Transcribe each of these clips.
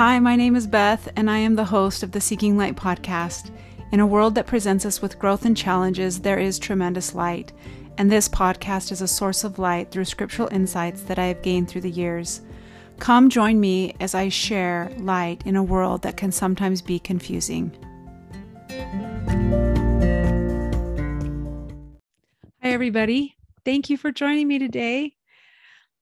Hi, my name is Beth, and I am the host of the Seeking Light podcast. In a world that presents us with growth and challenges, there is tremendous light, and this podcast is a source of light through scriptural insights that I have gained through the years. Come join me as I share light in a world that can sometimes be confusing. Hi, everybody. Thank you for joining me today.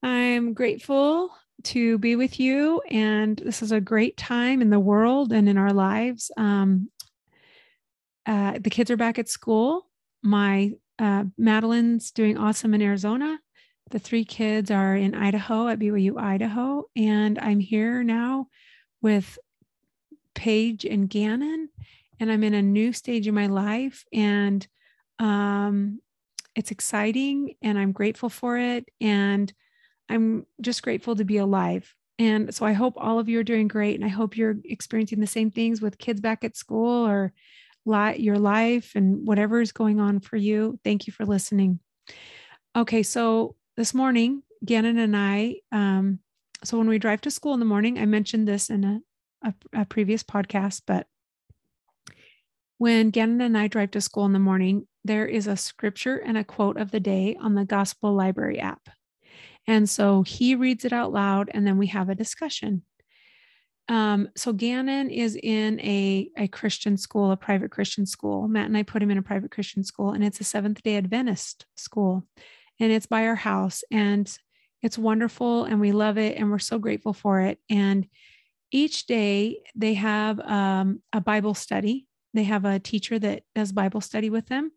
I'm grateful to be with you. And this is a great time in the world and in our lives. Um, uh, the kids are back at school. My uh, Madeline's doing awesome in Arizona. The three kids are in Idaho at BYU, Idaho. And I'm here now with Paige and Gannon. And I'm in a new stage in my life. And um, it's exciting and I'm grateful for it. And I'm just grateful to be alive. And so I hope all of you are doing great. And I hope you're experiencing the same things with kids back at school or your life and whatever is going on for you. Thank you for listening. Okay, so this morning, Gannon and I, um, so when we drive to school in the morning, I mentioned this in a, a, a previous podcast, but when Gannon and I drive to school in the morning, there is a scripture and a quote of the day on the Gospel Library app. And so he reads it out loud, and then we have a discussion. Um, so Gannon is in a, a Christian school, a private Christian school. Matt and I put him in a private Christian school, and it's a Seventh day Adventist school. And it's by our house, and it's wonderful, and we love it, and we're so grateful for it. And each day they have um, a Bible study. They have a teacher that does Bible study with them.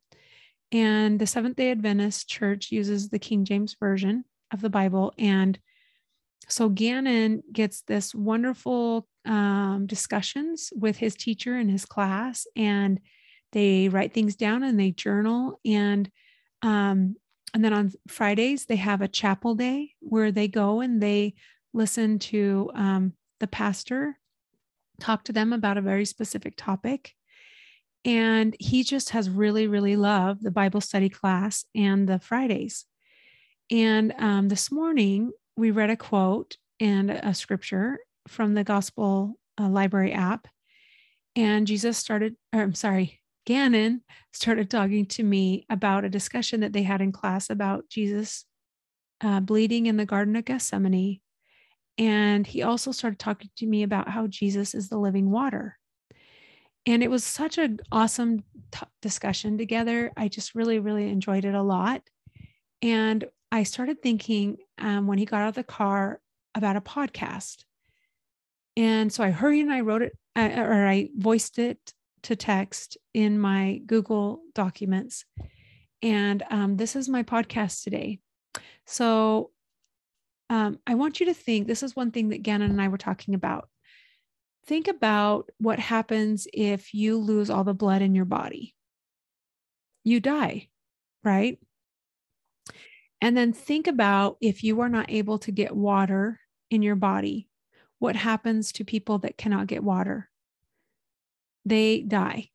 And the Seventh day Adventist church uses the King James Version of the Bible. And so Gannon gets this wonderful um, discussions with his teacher in his class, and they write things down and they journal. And um, and then on Fridays they have a chapel day where they go and they listen to um, the pastor talk to them about a very specific topic. And he just has really, really loved the Bible study class and the Fridays. And um, this morning, we read a quote and a scripture from the Gospel uh, Library app. And Jesus started, or I'm sorry, Gannon started talking to me about a discussion that they had in class about Jesus uh, bleeding in the Garden of Gethsemane. And he also started talking to me about how Jesus is the living water. And it was such an awesome t- discussion together. I just really, really enjoyed it a lot. And I started thinking um, when he got out of the car about a podcast. And so I hurried and I wrote it, uh, or I voiced it to text in my Google documents. And um, this is my podcast today. So um, I want you to think this is one thing that Gannon and I were talking about. Think about what happens if you lose all the blood in your body. You die, right? And then think about if you are not able to get water in your body, what happens to people that cannot get water? They die.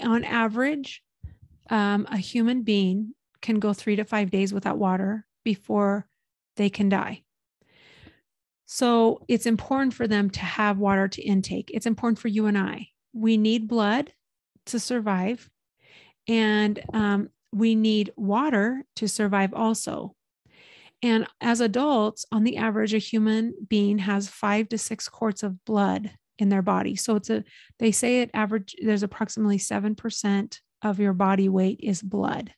On average, um, a human being can go three to five days without water before they can die. So it's important for them to have water to intake. It's important for you and I. We need blood to survive. And um, we need water to survive also. And as adults, on the average, a human being has five to six quarts of blood in their body. So it's a, they say it average, there's approximately 7% of your body weight is blood.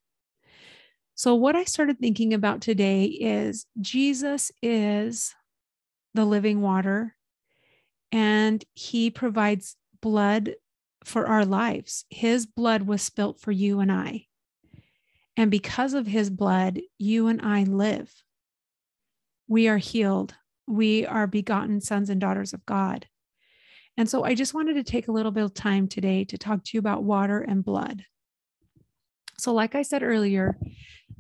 So, what I started thinking about today is Jesus is the living water and he provides blood for our lives. His blood was spilt for you and I. And because of his blood, you and I live. We are healed. We are begotten sons and daughters of God. And so I just wanted to take a little bit of time today to talk to you about water and blood. So, like I said earlier,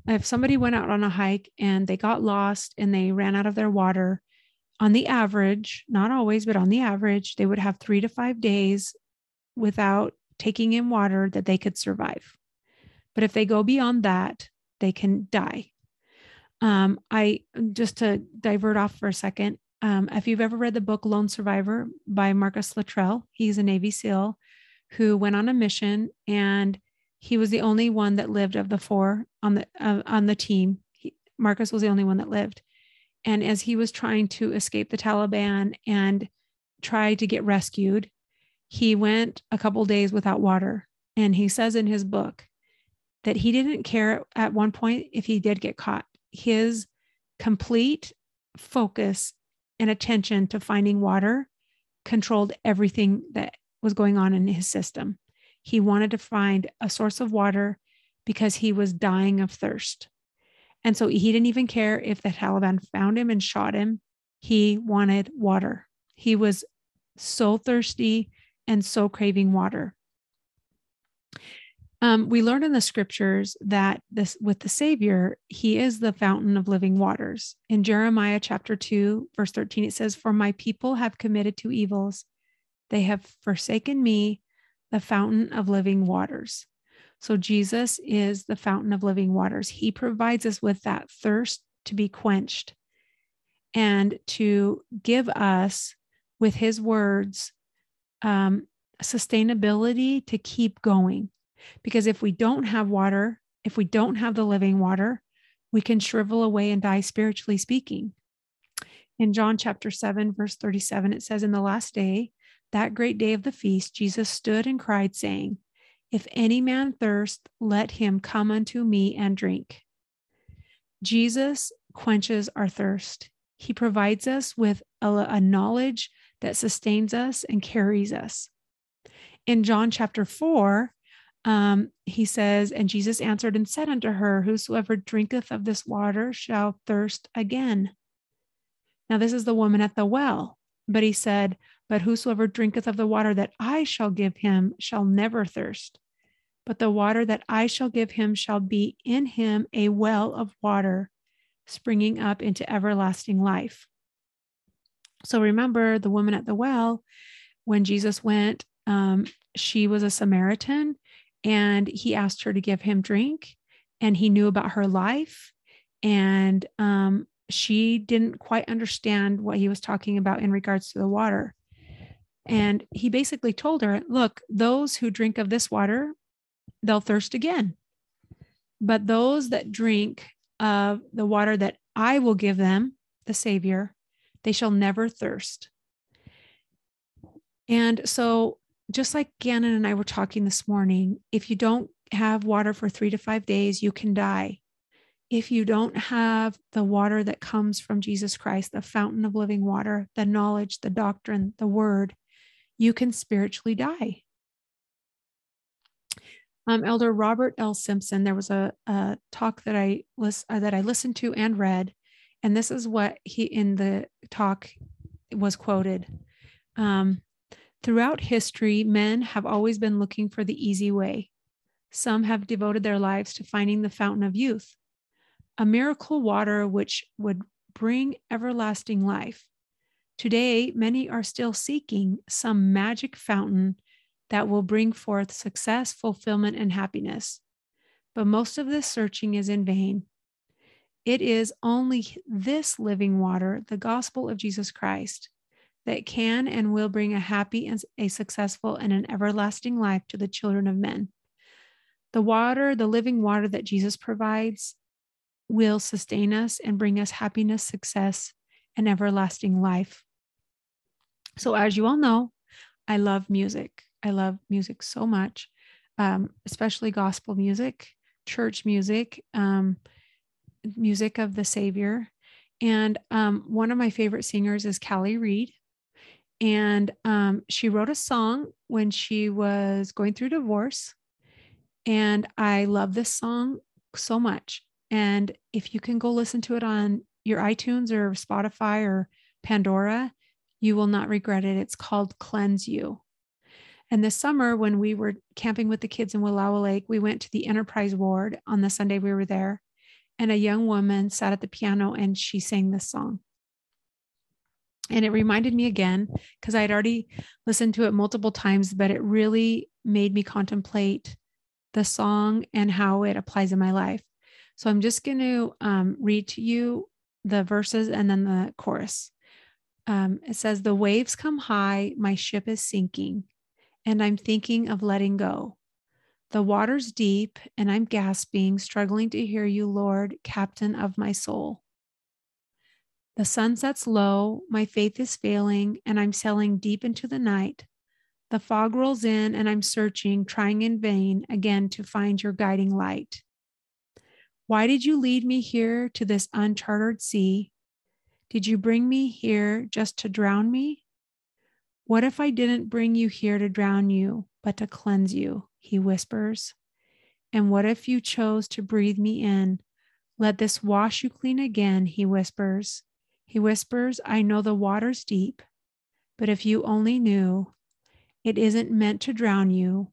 if somebody went out on a hike and they got lost and they ran out of their water, on the average, not always, but on the average, they would have three to five days without taking in water that they could survive. But if they go beyond that, they can die. Um, I just to divert off for a second, Um, if you've ever read the book Lone Survivor by Marcus Luttrell, he's a Navy SEAL who went on a mission and he was the only one that lived of the four on the uh, on the team. He, Marcus was the only one that lived. And as he was trying to escape the Taliban and try to get rescued, he went a couple days without water. And he says in his book that he didn't care at one point if he did get caught. His complete focus and attention to finding water controlled everything that was going on in his system. He wanted to find a source of water because he was dying of thirst. And so he didn't even care if the Taliban found him and shot him. He wanted water. He was so thirsty and so craving water. Um, we learn in the scriptures that this with the Savior, He is the fountain of living waters. In Jeremiah chapter 2, verse 13, it says, For my people have committed two evils. They have forsaken me, the fountain of living waters. So Jesus is the fountain of living waters. He provides us with that thirst to be quenched and to give us, with his words, um, sustainability to keep going. Because if we don't have water, if we don't have the living water, we can shrivel away and die spiritually speaking. In John chapter 7, verse 37, it says, In the last day, that great day of the feast, Jesus stood and cried, saying, If any man thirst, let him come unto me and drink. Jesus quenches our thirst. He provides us with a, a knowledge that sustains us and carries us. In John chapter 4, um, he says, And Jesus answered and said unto her, Whosoever drinketh of this water shall thirst again. Now, this is the woman at the well. But he said, But whosoever drinketh of the water that I shall give him shall never thirst. But the water that I shall give him shall be in him a well of water springing up into everlasting life. So remember the woman at the well, when Jesus went, um, she was a Samaritan and he asked her to give him drink and he knew about her life. And um, she didn't quite understand what he was talking about in regards to the water. And he basically told her, Look, those who drink of this water, they'll thirst again. But those that drink of the water that I will give them, the Savior, they shall never thirst. And so, just like Gannon and I were talking this morning, if you don't have water for three to five days, you can die. If you don't have the water that comes from Jesus Christ, the fountain of living water, the knowledge, the doctrine, the word, you can spiritually die. Um, Elder Robert L. Simpson, there was a, a talk that I list, uh, that I listened to and read, and this is what he in the talk was quoted. Um, Throughout history, men have always been looking for the easy way. Some have devoted their lives to finding the fountain of youth, a miracle water which would bring everlasting life. Today, many are still seeking some magic fountain that will bring forth success, fulfillment, and happiness. But most of this searching is in vain. It is only this living water, the gospel of Jesus Christ, that can and will bring a happy and a successful and an everlasting life to the children of men. The water, the living water that Jesus provides, will sustain us and bring us happiness, success, and everlasting life. So, as you all know, I love music. I love music so much, um, especially gospel music, church music, um, music of the Savior. And um, one of my favorite singers is Callie Reed. And um, she wrote a song when she was going through divorce. And I love this song so much. And if you can go listen to it on your iTunes or Spotify or Pandora, you will not regret it. It's called Cleanse You. And this summer, when we were camping with the kids in Wallowa Lake, we went to the Enterprise Ward on the Sunday we were there. And a young woman sat at the piano and she sang this song. And it reminded me again, because I had already listened to it multiple times, but it really made me contemplate the song and how it applies in my life. So I'm just going to um, read to you the verses and then the chorus. um, it says, The waves come high, my ship is sinking, and I'm thinking of letting go. The water's deep, and I'm gasping, struggling to hear you, Lord, captain of my soul. The sun sets low, my faith is failing, and I'm sailing deep into the night. The fog rolls in, and I'm searching, trying in vain again to find your guiding light. Why did you lead me here to this uncharted sea? Did you bring me here just to drown me? What if I didn't bring you here to drown you, but to cleanse you? He whispers. And what if you chose to breathe me in? Let this wash you clean again, he whispers. He whispers, I know the water's deep, but if you only knew, it isn't meant to drown you,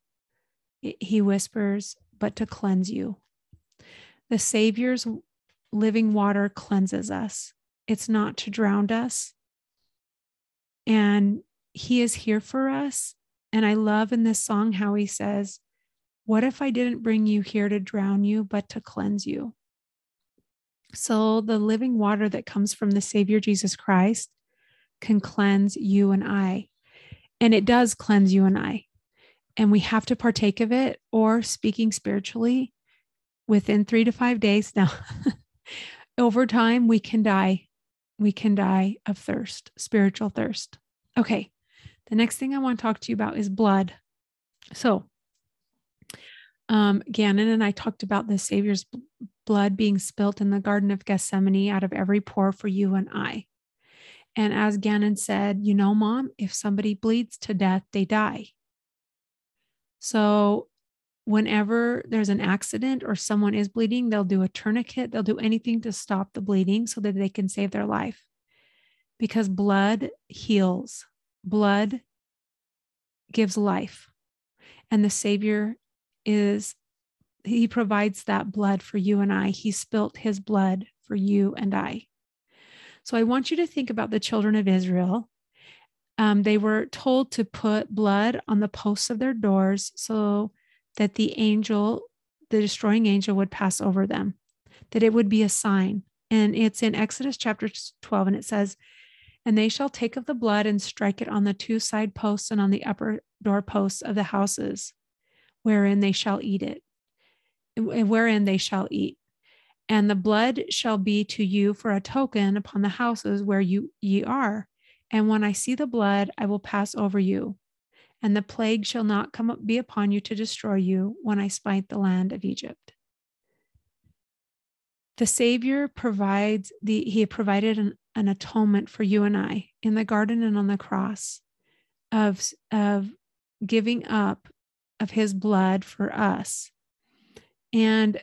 he whispers, but to cleanse you. The Savior's living water cleanses us, it's not to drown us. And he is here for us. And I love in this song how he says, What if I didn't bring you here to drown you, but to cleanse you? So the living water that comes from the Savior Jesus Christ can cleanse you and I. And it does cleanse you and I. And we have to partake of it, or speaking spiritually, within three to five days. Now, over time, we can die. We can die of thirst, spiritual thirst. Okay. The next thing I want to talk to you about is blood. So, um, Gannon and I talked about the Savior's blood being spilt in the Garden of Gethsemane out of every pore for you and I. And as Gannon said, you know, mom, if somebody bleeds to death, they die. So whenever there's an accident or someone is bleeding, they'll do a tourniquet, they'll do anything to stop the bleeding so that they can save their life. Because blood heals, blood gives life. And the Savior is he provides that blood for you and I. He spilt his blood for you and I. So I want you to think about the children of Israel. Um, they were told to put blood on the posts of their doors so that the angel, the destroying angel, would pass over them, that it would be a sign. And it's in Exodus chapter 12, and it says, And they shall take of the blood and strike it on the two side posts and on the upper doorposts of the houses, wherein they shall eat it wherein they shall eat. And the blood shall be to you for a token upon the houses where you ye are. And when I see the blood, I will pass over you. And the plague shall not come up, be upon you to destroy you when I smite the land of Egypt. The Savior provides the He provided an, an atonement for you and I in the garden and on the cross of, of giving up of his blood for us and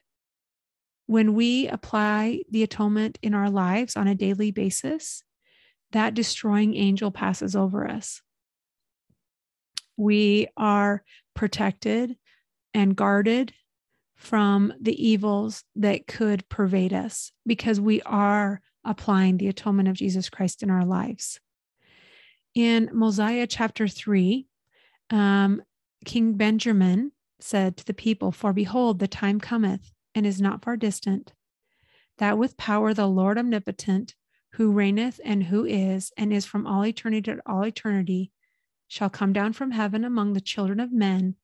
when we apply the atonement in our lives on a daily basis, that destroying angel passes over us. We are protected and guarded from the evils that could pervade us because we are applying the atonement of Jesus Christ in our lives. In Mosiah chapter 3, um, King Benjamin said to the people, For behold, the time cometh, and is not far distant, that with power the Lord omnipotent, who reigneth and who is, and is from all eternity to all eternity, shall come down from heaven among the children of men.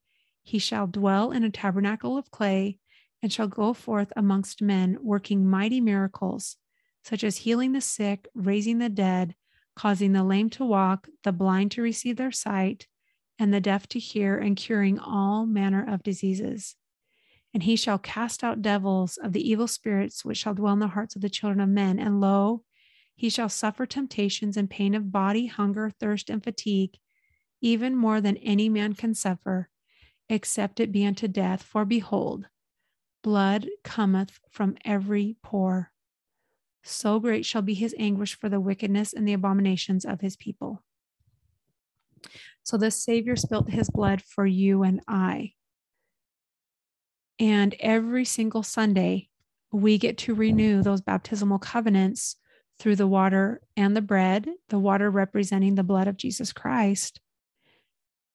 He shall dwell in a tabernacle of clay, and shall go forth amongst men, working mighty miracles, such as healing the sick, raising the dead, causing the lame to walk, the blind to receive their sight and the deaf to hear, and curing all manner of diseases. And he shall cast out devils of the evil spirits which shall dwell in the hearts of the children of men. And lo, he shall suffer temptations and pain of body, hunger, thirst, and fatigue, even more than any man can suffer, except it be unto death. For behold, blood cometh from every pore. So great shall be his anguish for the wickedness and the abominations of his people. So the Savior spilt his blood for you and I. And every single Sunday, we get to renew those baptismal covenants through the water and the bread, the water representing the blood of Jesus Christ,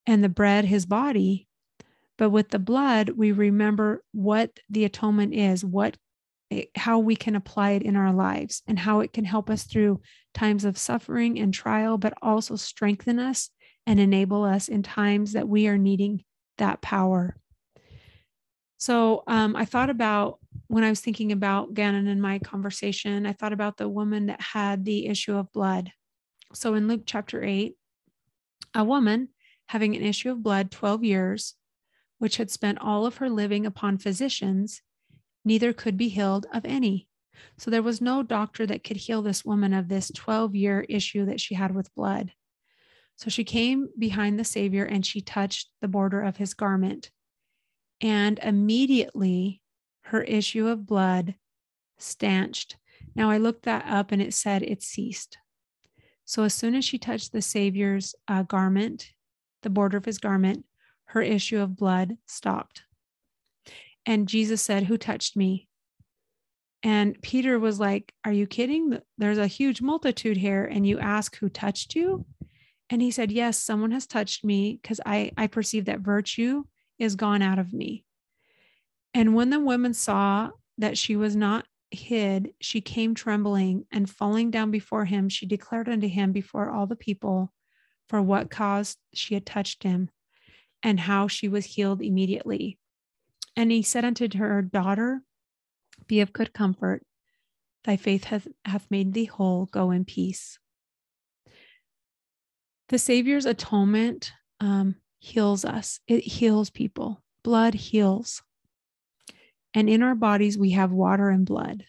and the bread, his body. But with the blood, we remember what the atonement is, what how we can apply it in our lives and how it can help us through times of suffering and trial, but also strengthen us and enable us in times that we are needing that power. So um, I thought about when I was thinking about Gannon and my conversation, I thought about the woman that had the issue of blood. So in Luke chapter 8, a woman having an issue of blood 12 years, which had spent all of her living upon physicians, neither could be healed of any. So there was no doctor that could heal this woman of this 12 year issue that she had with blood. So she came behind the Savior and she touched the border of his garment. And immediately her issue of blood stanched. Now I looked that up and it said it ceased. So as soon as she touched the Savior's uh, garment, the border of his garment, her issue of blood stopped. And Jesus said, Who touched me? And Peter was like, Are you kidding? There's a huge multitude here. And you ask who touched you? And he said, Yes, someone has touched me because I, I perceive that virtue is gone out of me. And when the woman saw that she was not hid, she came trembling and falling down before him, she declared unto him before all the people for what cause she had touched him and how she was healed immediately. And he said unto her, Daughter, be of good comfort. Thy faith hath, hath made thee whole. Go in peace. The Savior's atonement um, heals us, it heals people. Blood heals. And in our bodies, we have water and blood.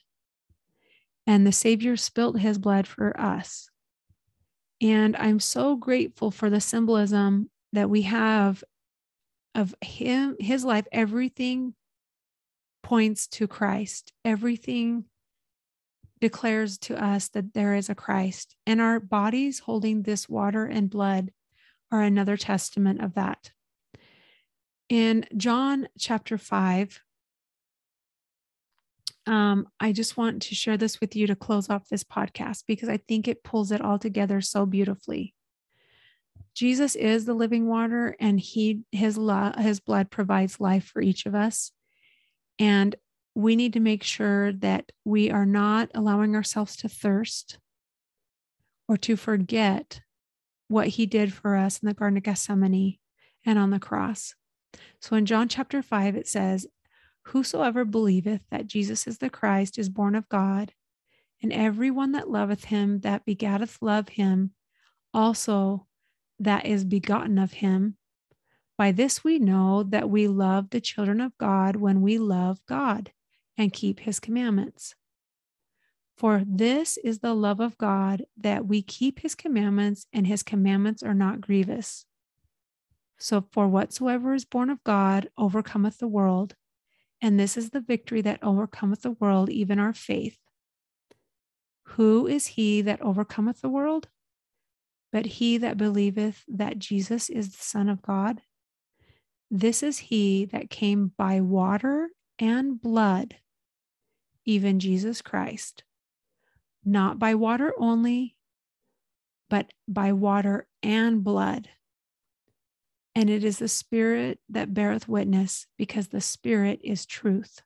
And the Savior spilt his blood for us. And I'm so grateful for the symbolism that we have of him, his life. Everything points to Christ. Everything declares to us that there is a Christ. And our bodies holding this water and blood are another testament of that. In John chapter 5, um, I just want to share this with you to close off this podcast because I think it pulls it all together so beautifully. Jesus is the living water, and he his love, his blood provides life for each of us. And we need to make sure that we are not allowing ourselves to thirst or to forget what he did for us in the Garden of Gethsemane and on the cross. So in John chapter 5, it says, Whosoever believeth that Jesus is the Christ is born of God, and every one that loveth him that begatteth love him also that is begotten of him. By this we know that we love the children of God when we love God and keep his commandments. For this is the love of God, that we keep his commandments, and his commandments are not grievous. So, for whatsoever is born of God overcometh the world, and this is the victory that overcometh the world, even our faith. Who is he that overcometh the world? But he that believeth that Jesus is the Son of God. This is he that came by water and blood, even Jesus Christ, not by water only, but by water and blood. And it is the Spirit that beareth witness, because the Spirit is truth.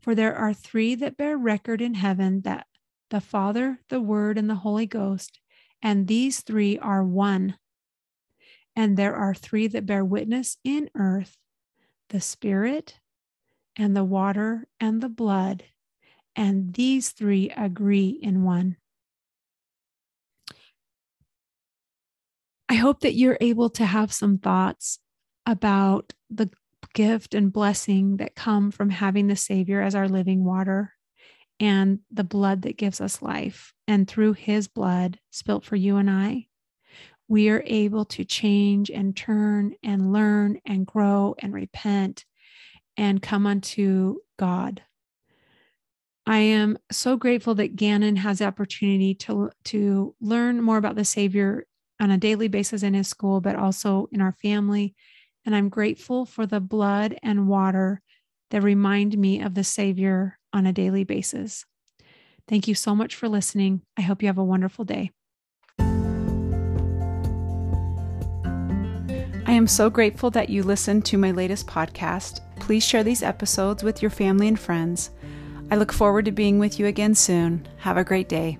For there are three that bear record in heaven that the Father, the Word, and the Holy Ghost, and these three are one. And there are three that bear witness in earth the Spirit, and the water, and the blood, and these three agree in one. I hope that you're able to have some thoughts about the gift and blessing that come from having the Savior as our living water and the blood that gives us life. And through his blood spilt for you and I, we are able to change and turn and learn and grow and repent and come unto God. I am so grateful that Gannon has the opportunity to, to learn more about the Savior on a daily basis in his school, but also in our family. And I'm grateful for the blood and water that remind me of the Savior on a daily basis. Thank you so much for listening. I hope you have a wonderful day. Am so grateful that you listened to my latest podcast. Please share these episodes with your family and friends. I look forward to being with you again soon. Have a great day.